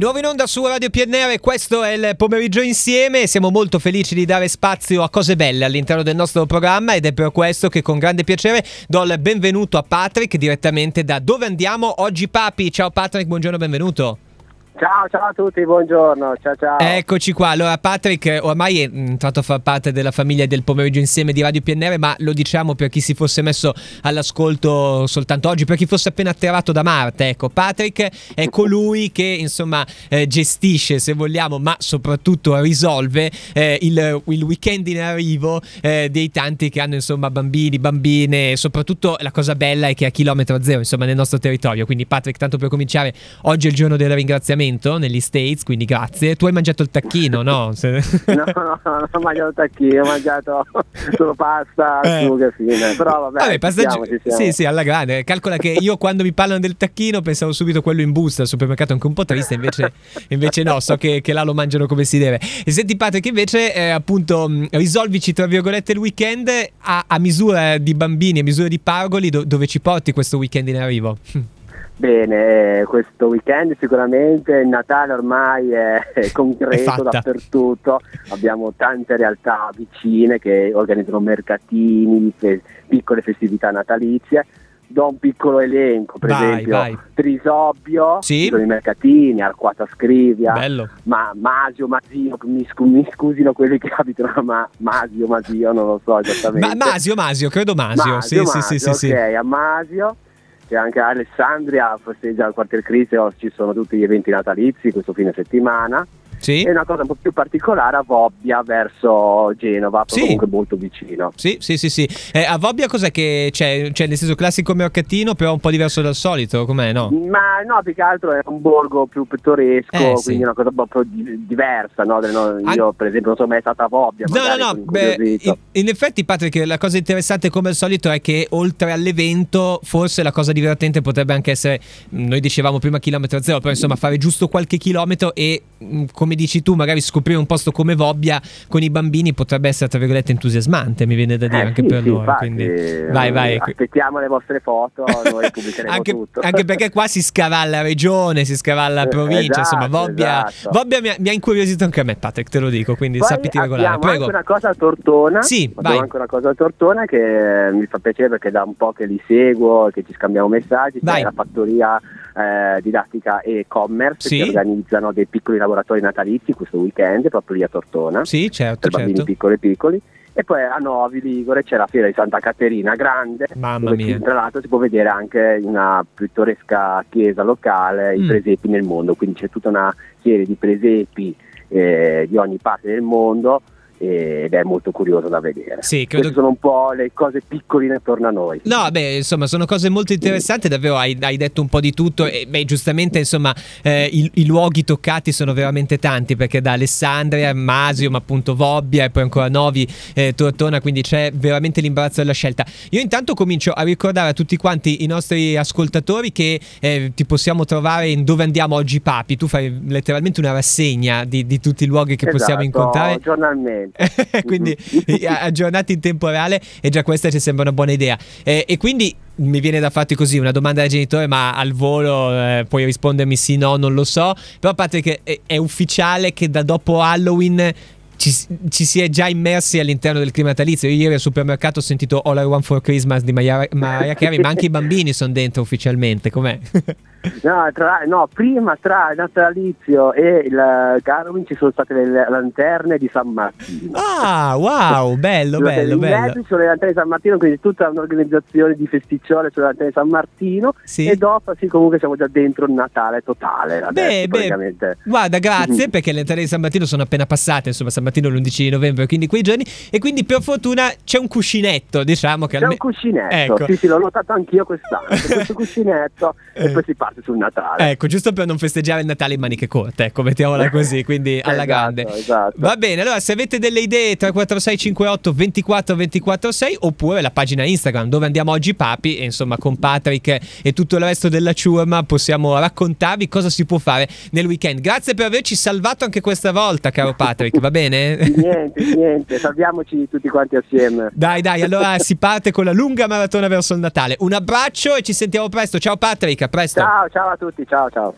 Nuovo in onda su Radio PNR, questo è il pomeriggio insieme. Siamo molto felici di dare spazio a cose belle all'interno del nostro programma ed è per questo che con grande piacere do il benvenuto a Patrick direttamente da Dove andiamo oggi Papi. Ciao Patrick, buongiorno, benvenuto. Ciao, ciao a tutti, buongiorno, ciao ciao. Eccoci qua, allora Patrick ormai è entrato a far parte della famiglia del pomeriggio insieme di Radio PNR, ma lo diciamo per chi si fosse messo all'ascolto soltanto oggi, per chi fosse appena atterrato da Marte, ecco, Patrick è colui che insomma eh, gestisce, se vogliamo, ma soprattutto risolve eh, il, il, weekend in arrivo eh, dei tanti che hanno insomma bambini, bambine, soprattutto la cosa bella è che a chilometro zero, insomma, nel nostro territorio, quindi Patrick, tanto per cominciare, oggi è il giorno del ringraziamento momento negli States, quindi grazie. Tu hai mangiato il tacchino, no? no, no, non ho mangiato il tacchino, ho mangiato solo pasta, eh. suga fine. Però vabbè, vabbè pasta siamo, gi- sì, sì, alla grande. Calcola che io quando mi parlano del tacchino pensavo subito quello in busta al supermercato, anche un po' triste, invece, invece no, so che, che, là lo mangiano come si deve. E senti Patrick, invece eh, appunto risolvici tra virgolette il weekend a, a misura di bambini, a misura di pargoli, do, dove ci porti questo weekend in arrivo? Bene, eh, questo weekend sicuramente il Natale ormai è, concreto è dappertutto, abbiamo tante realtà vicine che organizzano mercatini, fe- piccole festività natalizie. Do un piccolo elenco, per vai, esempio vai. Trisobbio, sì. i mercatini, Arquata Scrivia, ma Masio, Masio, mi, scu- mi, scusino quelli che abitano ma- Masio, Masio, non lo so esattamente. Ma- Masio, Masio, credo Masio, Masio sì, Masio, sì, sì, sì, Ok, a Masio c'è anche Alessandria, festeggia al quartier Crisio, ci sono tutti gli eventi natalizi questo fine settimana. Sì. E una cosa un po' più particolare a Vobbia verso Genova, sì. comunque molto vicino. Sì, sì, sì. sì. Eh, a Vobbia cos'è che c'è? Cioè, nel senso classico mercatino, però un po' diverso dal solito, com'è, no? Ma no, più che altro è un borgo più pittoresco, eh, quindi sì. una cosa un po' diversa, no? Io, An- per esempio, non sono mai stata a Vobbia. No, no, no. Beh, in, in, effetti, Patrick, la cosa interessante come al solito è che oltre all'evento, forse la cosa divertente potrebbe anche essere, noi dicevamo prima chilometro zero, però insomma fare giusto qualche chilometro e come come dici tu, magari scoprire un posto come Vobbia con i bambini potrebbe essere, tra virgolette, entusiasmante, mi viene da dire, eh, anche sì, per sì, loro. Infatti, quindi, vai, vai. Aspettiamo le vostre foto, noi pubblicheremo anche, tutto. Anche perché qua si scavalla la regione, si scavalla la provincia, esatto, insomma, Vobbia, esatto. Vobbia mi, ha, mi, ha, incuriosito anche a me, Patrick, te lo dico, quindi Poi sappiti regolare. Prego. anche una cosa a Tortona. Sì, vai. anche una cosa a Tortona che mi fa piacere perché da un po' che li seguo, che ci scambiamo messaggi, c'è la fattoria eh, didattica e e-commerce sì. che organizzano dei piccoli laboratori natalizi questo weekend proprio lì a Tortona. Sì, certo, per bambini certo. piccoli e piccoli. E poi a Novi Ligure c'è la fiera di Santa Caterina Grande, Mamma mia. tra l'altro si può vedere anche una pittoresca chiesa locale, mm. i presepi nel mondo, quindi c'è tutta una serie di presepi eh, di ogni parte del mondo ed è molto curioso da vedere. Sì, credo... Queste sono un po' le cose piccoline attorno a noi. No, beh, insomma, sono cose molto interessanti, davvero hai, hai detto un po' di tutto e beh, giustamente, insomma, eh, i, i, luoghi toccati sono veramente tanti perché da Alessandria, Masio, ma appunto Vobbia e poi ancora Novi, eh, Tortona, quindi c'è veramente l'imbarazzo della scelta. Io intanto comincio a ricordare a tutti quanti i nostri ascoltatori che eh, ti possiamo trovare in dove andiamo oggi papi, tu fai letteralmente una rassegna di, di tutti i luoghi che esatto, possiamo incontrare. giornalmente. quindi aggiornati in tempo reale e già questa ci sembra una buona idea. E, e quindi mi viene da farti così una domanda al genitore, ma al volo eh, puoi rispondermi sì, no, non lo so. Però Patrick è, è ufficiale che da dopo Halloween ci, ci, si è già immersi all'interno del clima natalizio. Io ieri al supermercato ho sentito All I Want for Christmas di Mariah Carey, ma anche i bambini sono dentro ufficialmente. Com'è? No, tra, no, prima tra il natalizio e il Halloween ci sono state le lanterne di San Martino. Ah, wow, bello, bello, bello. Ci sono le lanterne di San Martino, quindi tutta un'organizzazione di festicciole sulle lanterne di San Martino. Sì. E dopo, sì, comunque siamo già dentro il Natale totale. Adesso, beh, beh, guarda, grazie, mm. perché le lanterne di San Martino sono appena passate, insomma, San Martino l'11 di novembre, quindi quei giorni. E quindi per fortuna c'è un cuscinetto, diciamo che C'è alme- un cuscinetto, ecco. sì, sì, l'ho notato anch'io quest'anno. questo cuscinetto e poi si parte sul Natale. Ecco, giusto per non festeggiare il Natale in maniche corte, ecco, mettiamola così, quindi alla esatto, grande. Esatto. Va bene, allora se avete delle idee 34658 24 24 6 oppure la pagina Instagram dove andiamo oggi papi e insomma con Patrick e tutto il resto della ciurma possiamo raccontarvi cosa si può fare nel weekend. Grazie per averci salvato anche questa volta, caro Patrick, va bene? niente, niente, salviamoci tutti quanti assieme. Dai, dai, allora si parte con la lunga maratona verso il Natale. Un abbraccio e ci sentiamo presto. Ciao Patrick, a presto. Ciao, a tutti, ciao ciao.